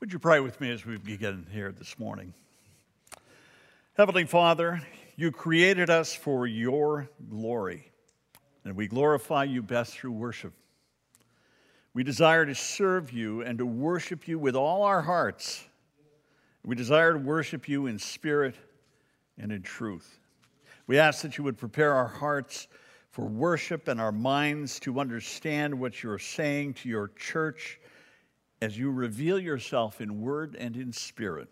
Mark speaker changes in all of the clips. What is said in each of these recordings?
Speaker 1: Would you pray with me as we begin here this morning? Heavenly Father, you created us for your glory, and we glorify you best through worship. We desire to serve you and to worship you with all our hearts. We desire to worship you in spirit and in truth. We ask that you would prepare our hearts for worship and our minds to understand what you're saying to your church as you reveal yourself in word and in spirit.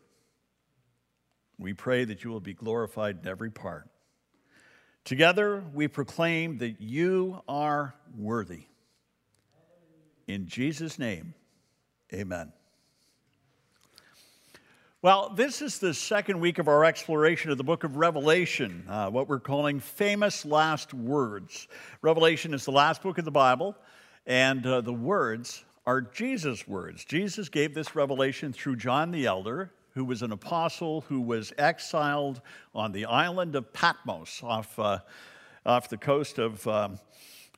Speaker 1: We pray that you will be glorified in every part. Together, we proclaim that you are worthy. In Jesus' name, amen. Well, this is the second week of our exploration of the book of Revelation, uh, what we're calling famous last words. Revelation is the last book of the Bible, and uh, the words are Jesus' words. Jesus gave this revelation through John the Elder, who was an apostle who was exiled on the island of Patmos off, uh, off the coast of um,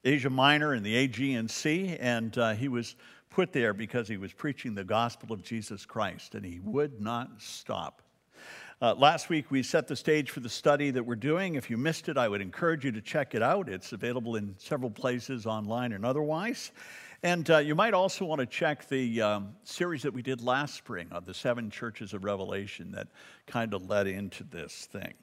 Speaker 1: Asia Minor in the Aegean Sea. And uh, he was put there because he was preaching the gospel of Jesus Christ, and he would not stop. Uh, last week, we set the stage for the study that we're doing. If you missed it, I would encourage you to check it out. It's available in several places online and otherwise. And uh, you might also want to check the um, series that we did last spring on the seven churches of Revelation that kind of led into this thing.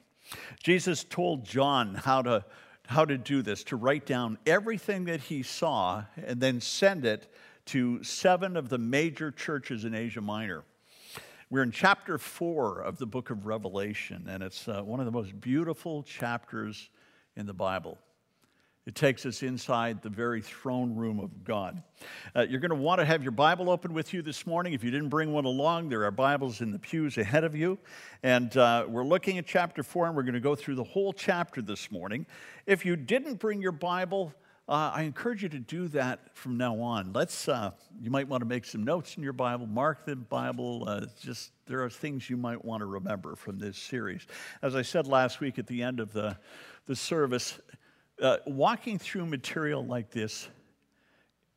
Speaker 1: Jesus told John how to, how to do this, to write down everything that he saw and then send it to seven of the major churches in Asia Minor. We're in chapter four of the book of Revelation, and it's uh, one of the most beautiful chapters in the Bible. It takes us inside the very throne room of God. Uh, you're going to want to have your Bible open with you this morning. If you didn't bring one along, there are Bibles in the pews ahead of you. And uh, we're looking at chapter four, and we're going to go through the whole chapter this morning. If you didn't bring your Bible, uh, I encourage you to do that from now on. Let's, uh, you might want to make some notes in your Bible, mark the Bible. Uh, just there are things you might want to remember from this series. As I said last week at the end of the, the service, uh, walking through material like this,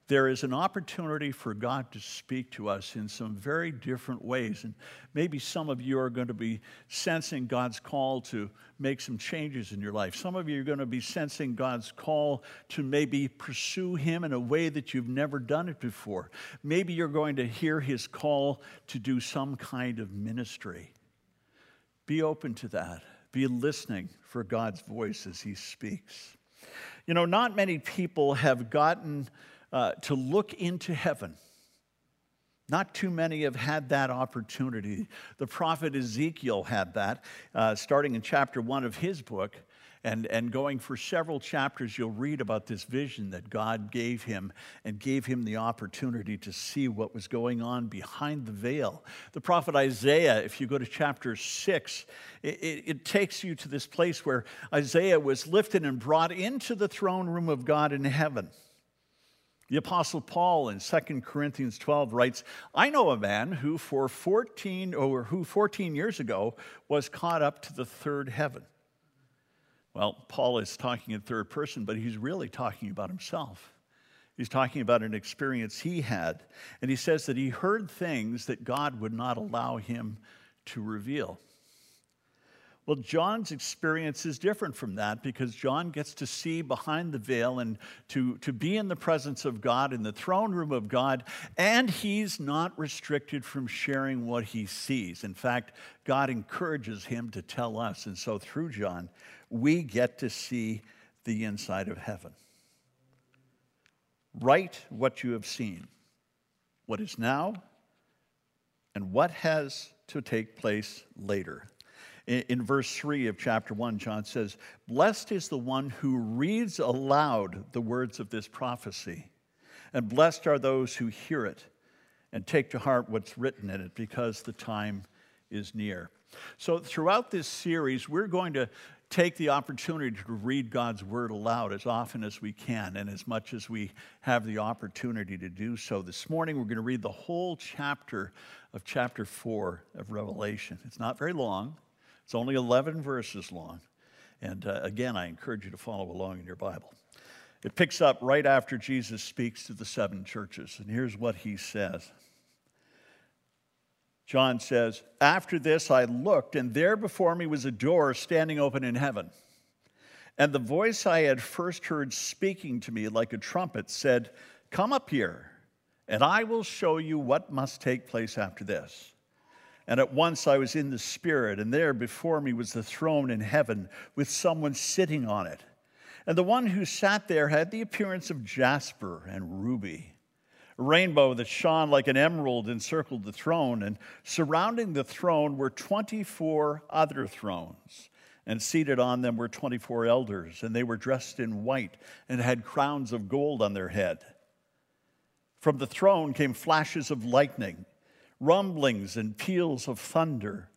Speaker 1: there is an opportunity for God to speak to us in some very different ways. And maybe some of you are going to be sensing God's call to make some changes in your life. Some of you are going to be sensing God's call to maybe pursue Him in a way that you've never done it before. Maybe you're going to hear His call to do some kind of ministry. Be open to that. Be listening for God's voice as He speaks. You know, not many people have gotten uh, to look into heaven. Not too many have had that opportunity. The prophet Ezekiel had that, uh, starting in chapter one of his book. And, and going for several chapters, you'll read about this vision that God gave him and gave him the opportunity to see what was going on behind the veil. The prophet Isaiah, if you go to chapter six, it, it, it takes you to this place where Isaiah was lifted and brought into the throne room of God in heaven. The Apostle Paul in 2 Corinthians 12 writes, I know a man who for 14 or who 14 years ago was caught up to the third heaven. Well, Paul is talking in third person, but he's really talking about himself. He's talking about an experience he had. And he says that he heard things that God would not allow him to reveal. Well, John's experience is different from that because John gets to see behind the veil and to, to be in the presence of God, in the throne room of God, and he's not restricted from sharing what he sees. In fact, God encourages him to tell us. And so through John, we get to see the inside of heaven. Write what you have seen, what is now, and what has to take place later. In, verse 3 of chapter 1, John says, Blessed is the one who reads aloud the words of this prophecy, and blessed are those who hear it and take to heart what's written in it, because the time is near. So, throughout this series, we're going to take the opportunity to read God's word aloud as often as we can and as much as we have the opportunity to do so. This morning, we're going to read the whole chapter of chapter 4 of Revelation. It's not very long, it's only 11 verses long. And uh, again, I encourage you to follow along in your Bible. It picks up right after Jesus speaks to the seven churches. And here's what he says John says, After this I looked, and there before me was a door standing open in heaven. And the voice I had first heard speaking to me like a trumpet said, Come up here, and I will show you what must take place after this. And at once I was in the Spirit, and there before me was the throne in heaven with someone sitting on it. And the one who sat there had the appearance of jasper and ruby. A rainbow that shone like an emerald encircled the throne, and surrounding the throne were 24 other thrones. And seated on them were 24 elders, and they were dressed in white and had crowns of gold on their head. From the throne came flashes of lightning, rumblings, and peals of thunder.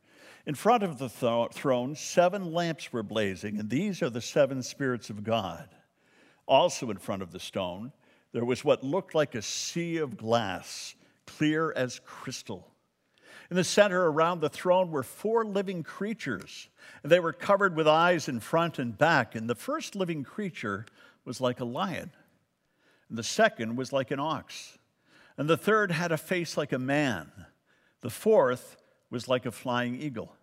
Speaker 1: In front of the th- throne, seven lamps were blazing, and these are the seven spirits of God. Also, in front of the stone, there was what looked like a sea of glass, clear as crystal. In the center around the throne were four living creatures, and they were covered with eyes in front and back. And the first living creature was like a lion, and the second was like an ox, and the third had a face like a man, the fourth was like a flying eagle.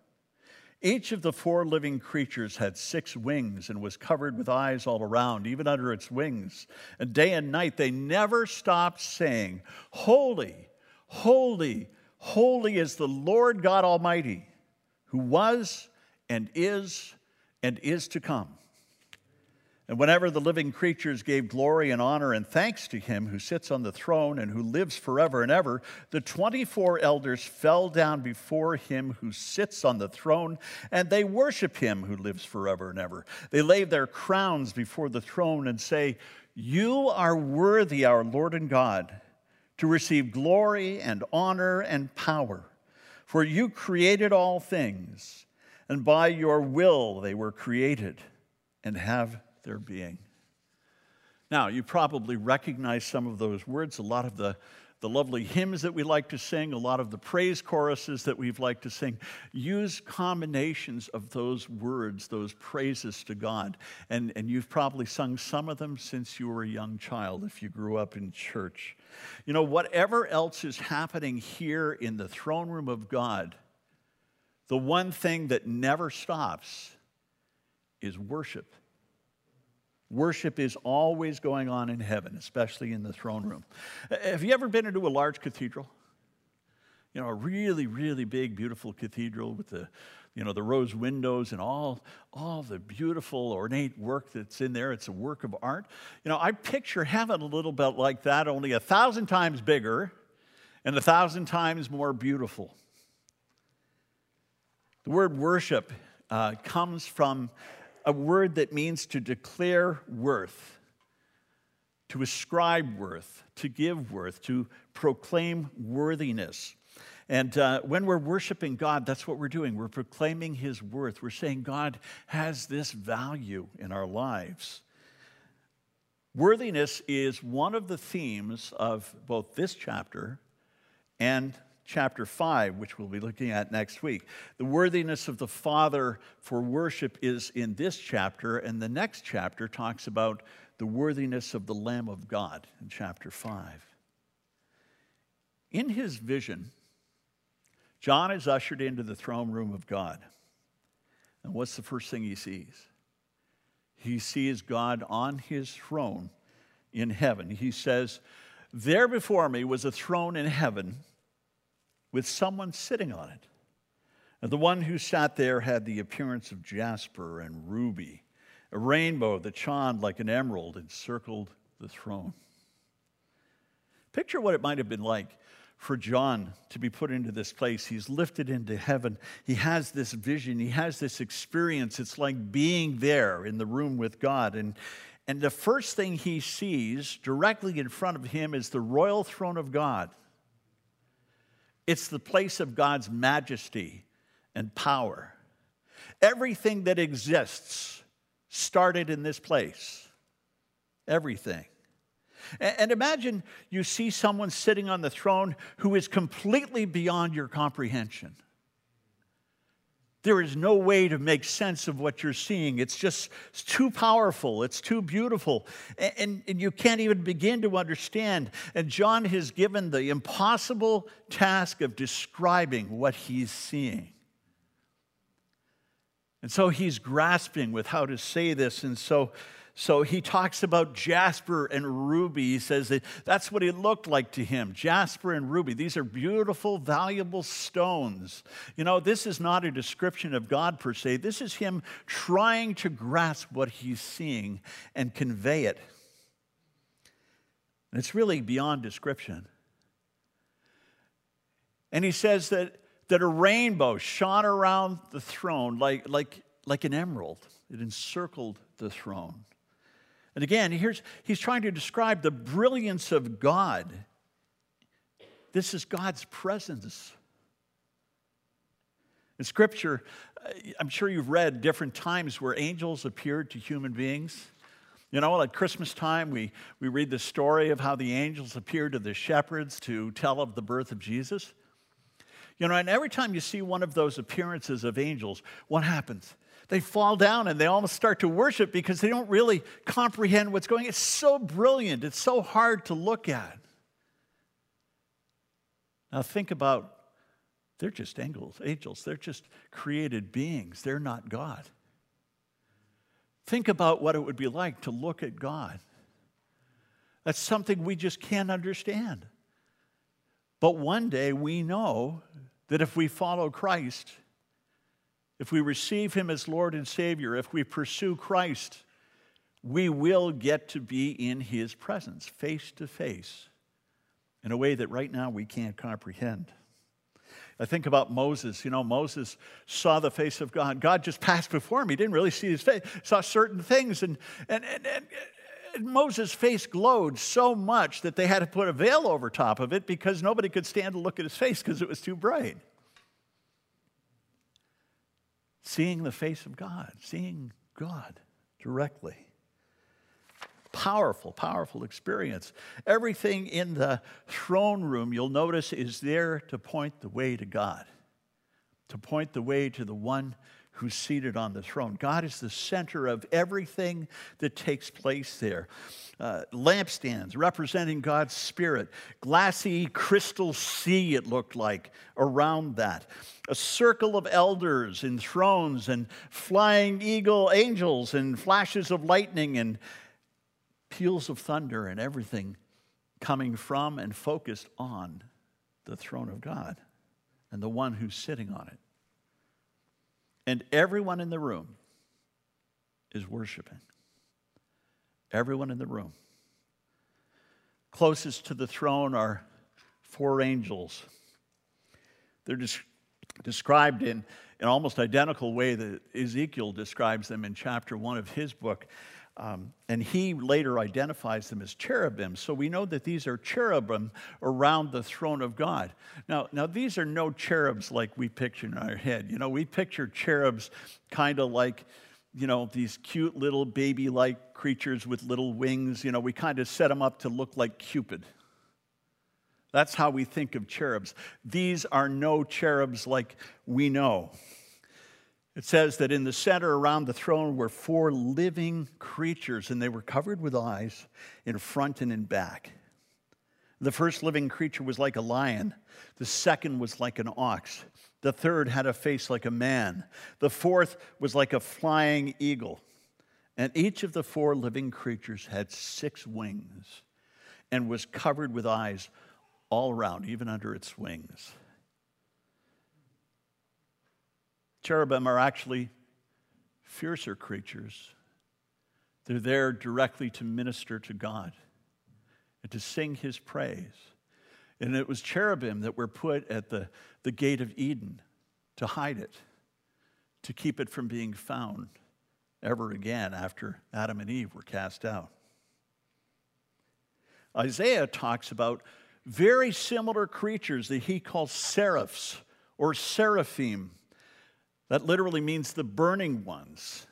Speaker 1: Each of the four living creatures had six wings and was covered with eyes all around, even under its wings. And day and night they never stopped saying, Holy, holy, holy is the Lord God Almighty, who was and is and is to come. And whenever the living creatures gave glory and honor and thanks to him who sits on the throne and who lives forever and ever, the 24 elders fell down before him who sits on the throne, and they worship him who lives forever and ever. They lay their crowns before the throne and say, You are worthy, our Lord and God, to receive glory and honor and power, for you created all things, and by your will they were created and have their being. Now, you probably recognize some of those words, a lot of the, the lovely hymns that we like to sing, a lot of the praise choruses that we've liked to sing. Use combinations of those words, those praises to God. And, and you've probably sung some of them since you were a young child, if you grew up in church. You know, whatever else is happening here in the throne room of God, the one thing that never stops is worship. Worship is always going on in heaven, especially in the throne room. Have you ever been into a large cathedral? You know, a really, really big, beautiful cathedral with the, you know, the rose windows and all, all the beautiful, ornate work that's in there. It's a work of art. You know, I picture heaven a little bit like that, only a thousand times bigger and a thousand times more beautiful. The word worship uh, comes from a word that means to declare worth, to ascribe worth, to give worth, to proclaim worthiness. And uh, when we're worshiping God, that's what we're doing. We're proclaiming His worth. We're saying God has this value in our lives. Worthiness is one of the themes of both this chapter and chapter 5, which we'll be looking at next week. The worthiness of the Father for worship is in this chapter, and the next chapter talks about the worthiness of the Lamb of God in chapter 5. In his vision, John is ushered into the throne room of God. And what's the first thing he sees? He sees God on his throne in heaven. He says, There before me was a throne in heaven with someone sitting on it. And the one who sat there had the appearance of jasper and ruby. A rainbow that shone like an emerald encircled the throne. Picture what it might have been like for John to be put into this place. He's lifted into heaven. He has this vision, he has this experience. It's like being there in the room with God. And, and the first thing he sees directly in front of him is the royal throne of God. It's the place of God's majesty and power. Everything that exists started in this place. Everything. And imagine you see someone sitting on the throne who is completely beyond your comprehension. There is no way to make sense of what you're seeing. It's just it's too powerful. It's too beautiful. And, and, and, you can't even begin to understand. And John has given the impossible task of describing what he's seeing. And so he's grasping with how to say this. And so so he talks about jasper and ruby. He says that that's what it looked like to him jasper and ruby. These are beautiful, valuable stones. You know, this is not a description of God per se, this is him trying to grasp what he's seeing and convey it. And it's really beyond description. And he says that, that a rainbow shone around the throne like, like, like an emerald, it encircled the throne. And again, here's, he's trying to describe the brilliance of God. This is God's presence. In Scripture, uh, I'm sure you've read different times where angels appeared to human beings. You know, at Christmas time, we, we read the story of how the angels appeared to the shepherds to tell of the birth of Jesus. You know, and every time you see one of those appearances of angels, what happens? They fall down and they almost start to worship because they don't really comprehend what's going on. It's so brilliant, it's so hard to look at. Now think about they're just angels, angels. They're just created beings. They're not God. Think about what it would be like to look at God. That's something we just can't understand. But one day we know that if we follow Christ, if we receive Him as Lord and Savior, if we pursue Christ, we will get to be in His presence, face to face, in a way that right now we can't comprehend. I think about Moses. You know, Moses saw the face of God. God just passed before him. He didn't really see his face, saw certain things. And, and, and, and, and Moses' face glowed so much that they had to put a veil over top of it because nobody could stand to look at his face because it was too bright seeing the face of God, seeing God directly. Powerful, powerful experience. Everything in the throne room, you'll notice, is there to point the way to God, to point the way to the one who's seated on the throne. God is the center of everything that takes place there. Uh, lampstands representing God's Spirit, glassy crystal sea, it looked like, around that. A circle of elders in thrones and flying eagle angels and flashes of lightning and peals of thunder and everything coming from and focused on the throne of God and the one who's sitting on it. And everyone in the room is worshiping. Everyone in the room. Closest to the throne are four angels. They're des- described in an almost identical way that Ezekiel describes them in chapter one of his book. Um, and he later identifies them as cherubim. So we know that these are cherubim around the throne of God. Now, now these are no cherubs like we picture in our head. You know, we picture cherubs kind of like, you know, these cute little baby like creatures with little wings. You know, we kind of set them up to look like Cupid. That's how we think of cherubs. These are no cherubs like we know. It says that in the center around the throne were four living creatures, and they were covered with eyes in front and in back. The first living creature was like a lion, the second was like an ox, the third had a face like a man, the fourth was like a flying eagle. And each of the four living creatures had six wings and was covered with eyes all around, even under its wings. Cherubim are actually fiercer creatures. They're there directly to minister to God and to sing his praise. And it was cherubim that were put at the, the gate of Eden to hide it, to keep it from being found ever again after Adam and Eve were cast out. Isaiah talks about very similar creatures that he calls seraphs or seraphim. That literally means the burning ones.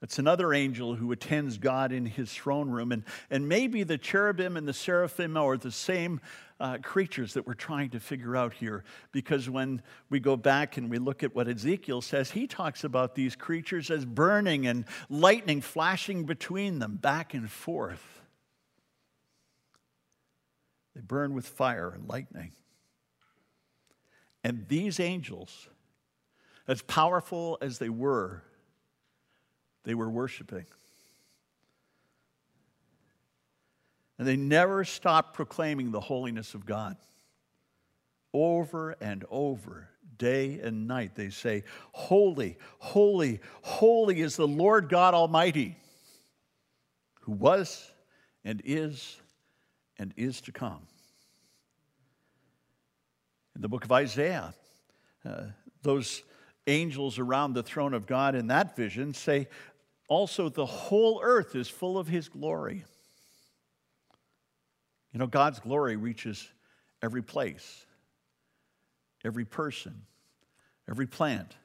Speaker 1: It's another angel who attends God in his throne room. And, and maybe the cherubim and the seraphim are the same uh, creatures that we're trying to figure out here. Because when we go back and we look at what Ezekiel says, he talks about these creatures as burning and lightning flashing between them back and forth. They burn with fire and lightning. And these angels, as powerful as they were, they were worshiping. And they never stopped proclaiming the holiness of God. Over and over, day and night, they say, Holy, holy, holy is the Lord God Almighty, who was and is and is to come. In the book of Isaiah, uh, those angels around the throne of God in that vision say, also, the whole earth is full of his glory. You know, God's glory reaches every place, every person, every plant,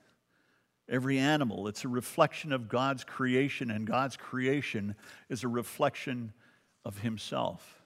Speaker 1: every animal. It's a reflection of God's creation, and God's creation is a reflection of himself.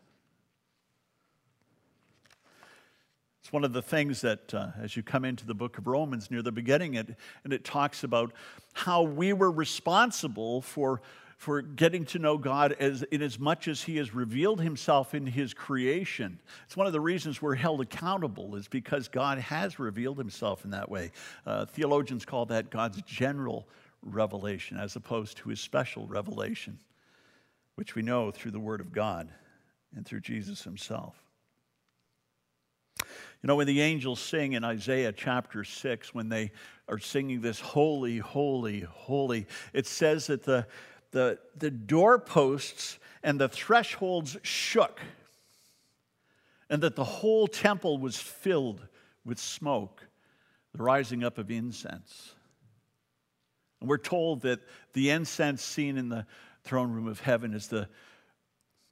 Speaker 1: It's one of the things that, uh, as you come into the book of Romans near the beginning, it, and it talks about how we were responsible for, for getting to know God as, in as much as He has revealed Himself in His creation. It's one of the reasons we're held accountable, is because God has revealed Himself in that way. Uh, theologians call that God's general revelation as opposed to His special revelation, which we know through the Word of God and through Jesus Himself. You know, when the angels sing in Isaiah chapter 6, when they are singing this holy, holy, holy, it says that the, the, the doorposts and the thresholds shook, and that the whole temple was filled with smoke, the rising up of incense. And we're told that the incense seen in the throne room of heaven is the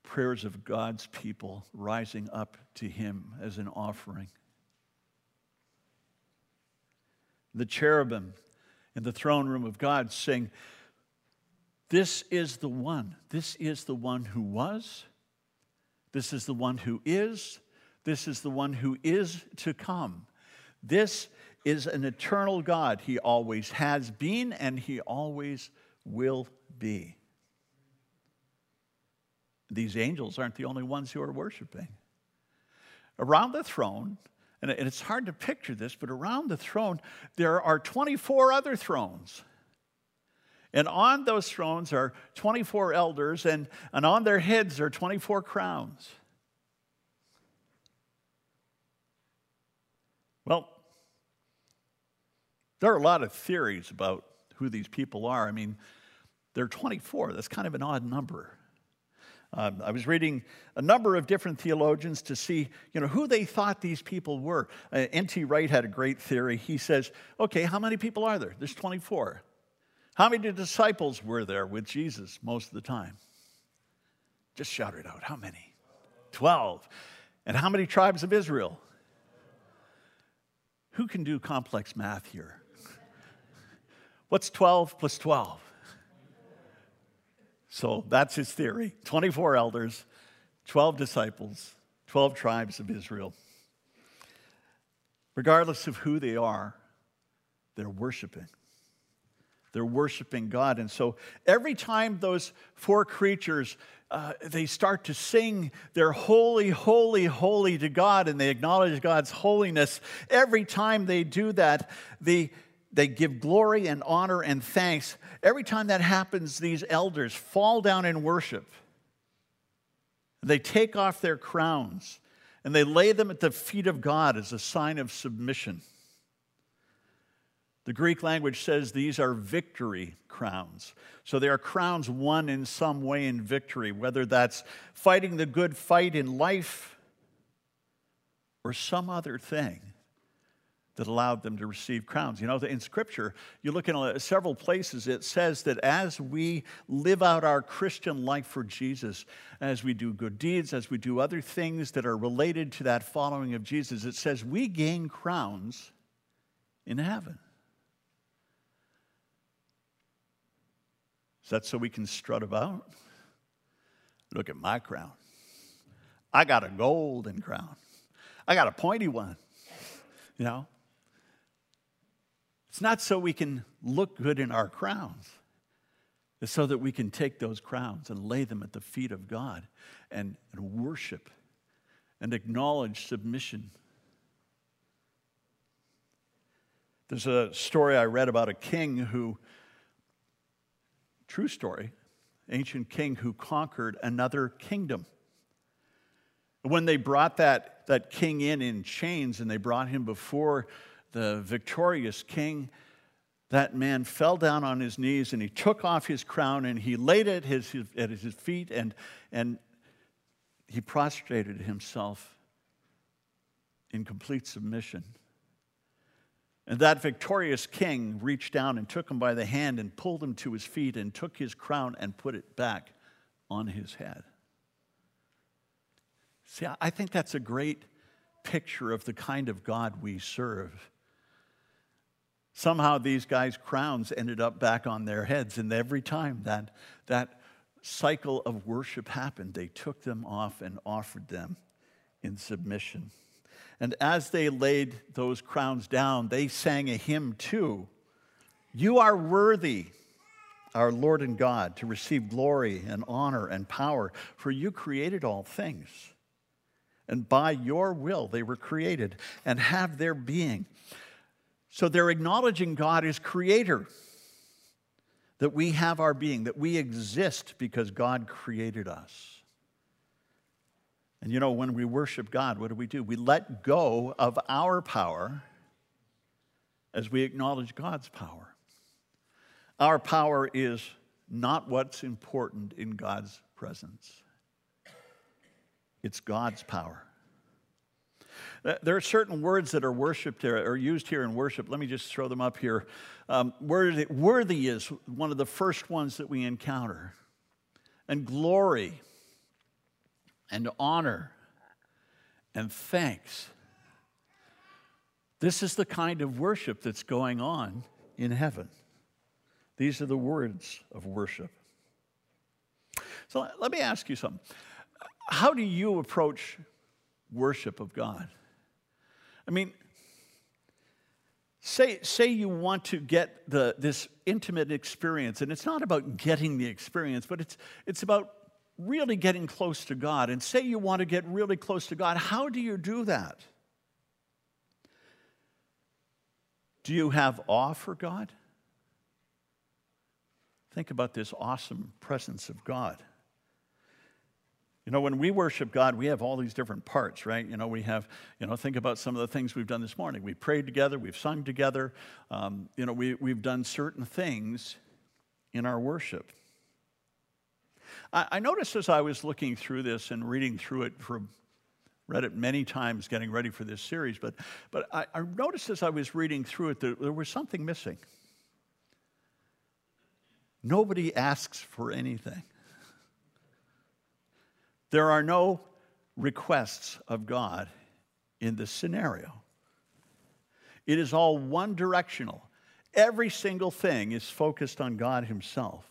Speaker 1: prayers of God's people rising up to Him as an offering. The cherubim in the throne room of God sing, This is the one, this is the one who was, this is the one who is, this is the one who is to come. This is an eternal God. He always has been and he always will be these angels aren't the only ones who are worshiping. Around the throne, and it's hard to picture this, but around the throne, there are 24 other thrones. And on those thrones are 24 elders, and, and on their heads are 24 crowns. Well, there are a lot of theories about who these people are. I mean, they're 24. That's kind of an odd number. Um, I was reading a number of different theologians to see, you know, who they thought these people were. Uh, N.T. Wright had a great theory. He says, okay, how many people are there? There's 24. How many disciples were there with Jesus most of the time? Just shout it out. How many? 12. And how many tribes of Israel? Who can do complex math here? What's 12 plus 12? So that's his theory 24 elders, 12 disciples, 12 tribes of Israel. Regardless of who they are, they're worshiping. They're worshiping God. And so every time those four creatures uh, they start to sing their holy, holy, holy to God and they acknowledge God's holiness. Every time they do that, the, they give glory and honor and thanks. Every time that happens, these elders fall down in worship. They take off their crowns and they lay them at the feet of God as a sign of submission. The Greek language says these are victory crowns. So they are crowns won in some way in victory, whether that's fighting the good fight in life or some other thing that allowed them to receive crowns. You know, in Scripture, you look in uh, several places, it says that as we live out our Christian life for Jesus, as we do good deeds, as we do other things that are related to that following of Jesus, it says we gain crowns in heaven. Is that so we can strut about? Look at my crown. I got a golden crown. I got a pointy one. You know? It's not so we can look good in our crowns. It's so that we can take those crowns and lay them at the feet of God and, and worship and acknowledge submission. There's a story I read about a king who, true story, ancient king who conquered another kingdom. When they brought that, that king in in chains and they brought him before the victorious king, that man fell down on his knees and he took off his crown and he laid it at his, at his feet and, and he prostrated himself in complete submission. And that victorious king reached down and took him by the hand and pulled him to his feet and took his crown and put it back on his head. See, I think that's a great picture of the kind of God we serve. Somehow these guys' crowns ended up back on their heads, and every time that, that cycle of worship happened, they took them off and offered them in submission. And as they laid those crowns down, they sang a hymn too. You are worthy, our Lord and God, to receive glory and honor and power, for you created all things. And by your will they were created and have their being. So they're acknowledging God as creator, that we have our being, that we exist because God created us. And you know, when we worship God, what do we do? We let go of our power as we acknowledge God's power. Our power is not what's important in God's presence, it's God's power. There are certain words that are worshiped here or used here in worship. Let me just throw them up here. Um, worthy, worthy is one of the first ones that we encounter, and glory and honor and thanks. This is the kind of worship that's going on in heaven. These are the words of worship. So let me ask you something. How do you approach worship of God? I mean, say, say you want to get the, this intimate experience, and it's not about getting the experience, but it's, it's about really getting close to God, and say you want to get really close to God, how do you do that? Do you have awe for God? Think about this awesome presence of God. You know, when we worship God, we have all these different parts, right? You know, we have, you know, think about some of the things we've done this morning. We prayed together, we've sung together, um, you know, we, we've done certain things in our worship. I, I noticed as I was looking through this and reading through it from read it many times getting ready for this series, but, but I, I noticed as I was reading through it that there was something missing. Nobody asks for anything. There are no requests of God in this scenario. It is all one directional. Every single thing is focused on God Himself.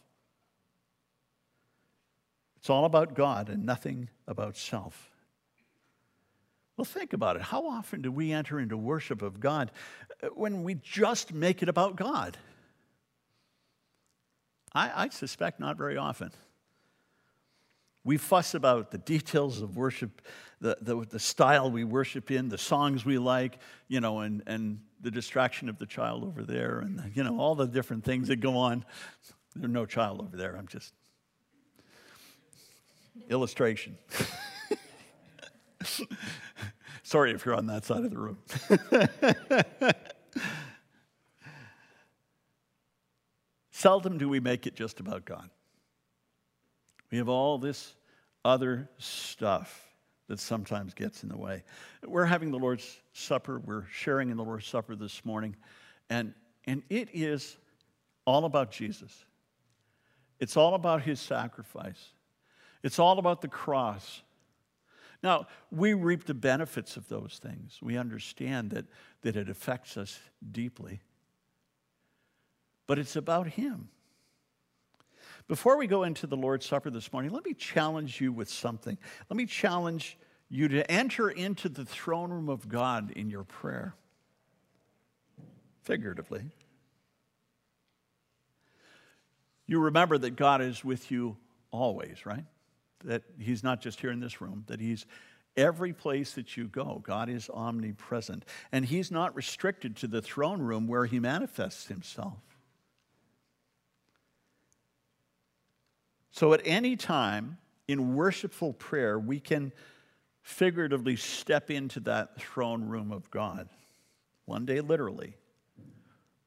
Speaker 1: It's all about God and nothing about self. Well, think about it. How often do we enter into worship of God when we just make it about God? I, I suspect not very often. We fuss about the details of worship, the, the, the, style we worship in, the songs we like, you know, and, and the distraction of the child over there, and, you know, all the different things that go on. There's no child over there. I'm just illustration. Sorry if you're on that side of the room. Seldom do we make it just about God. We have all this other stuff that sometimes gets in the way. We're having the Lord's Supper, we're sharing in the Lord's Supper this morning, and, and it is all about Jesus. It's all about his sacrifice. It's all about the cross. Now, we reap the benefits of those things. We understand that, that it affects us deeply. But it's about Him. Before we go into the Lord's Supper this morning, let me challenge you with something. Let me challenge you to enter into the throne room of God in your prayer, figuratively. You remember that God is with you always, right? That He's not just here in this room, that He's every place that you go. God is omnipresent. And He's not restricted to the throne room where He manifests Himself. So at any time in worshipful prayer, we can figuratively step into that throne room of God. One day, literally,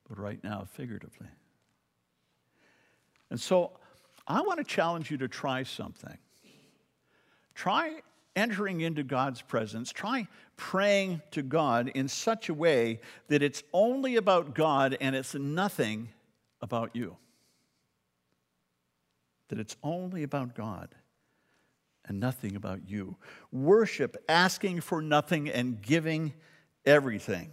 Speaker 1: but right now, figuratively. And so I want to challenge you to try something. Try entering into God's presence. Try praying to God in such a way that it's only about God and it's nothing about you. That it's only about God and nothing about you. Worship, asking for nothing and giving everything.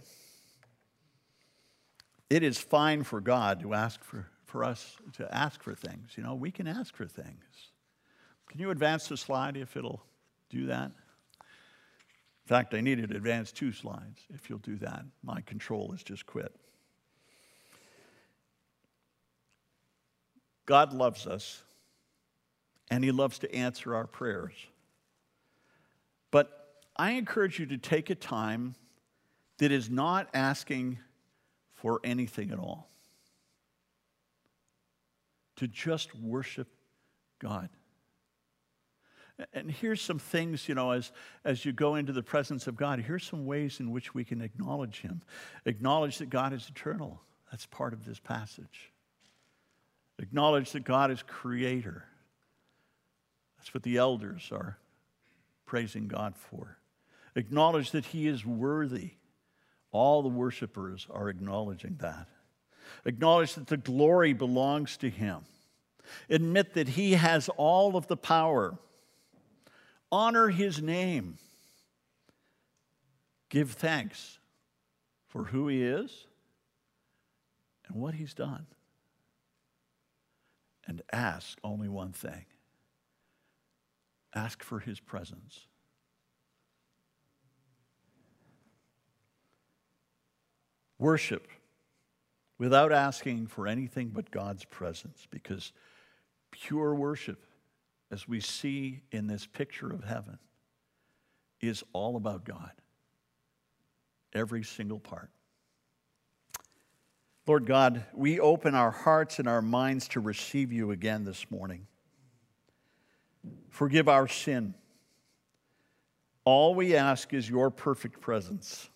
Speaker 1: It is fine for God to ask for, for us to ask for things. You know, we can ask for things. Can you advance the slide if it'll do that? In fact, I needed to advance two slides if you'll do that. My control has just quit. God loves us and He loves to answer our prayers. But I encourage you to take a time that is not asking for anything at all, to just worship God. And here's some things, you know, as, as you go into the presence of God, here's some ways in which we can acknowledge Him. Acknowledge that God is eternal. That's part of this passage. Acknowledge that God is creator. That's what the elders are praising God for. Acknowledge that He is worthy. All the worshipers are acknowledging that. Acknowledge that the glory belongs to Him. Admit that He has all of the power. Honor His name. Give thanks for who He is and what He's done. And ask only one thing Ask for his presence. Worship without asking for anything but God's presence, because pure worship, as we see in this picture of heaven, is all about God. Every single part. Lord God, we open our hearts and our minds to receive you again this morning. Forgive our sin. All we ask is your perfect presence.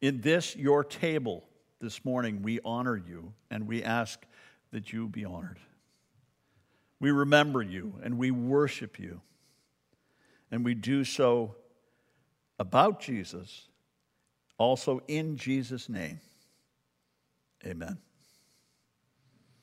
Speaker 1: In this, your table, this morning, we honor you and we ask that you be honored. We remember you and we worship you. And we do so about Jesus, also in Jesus' name. Amen.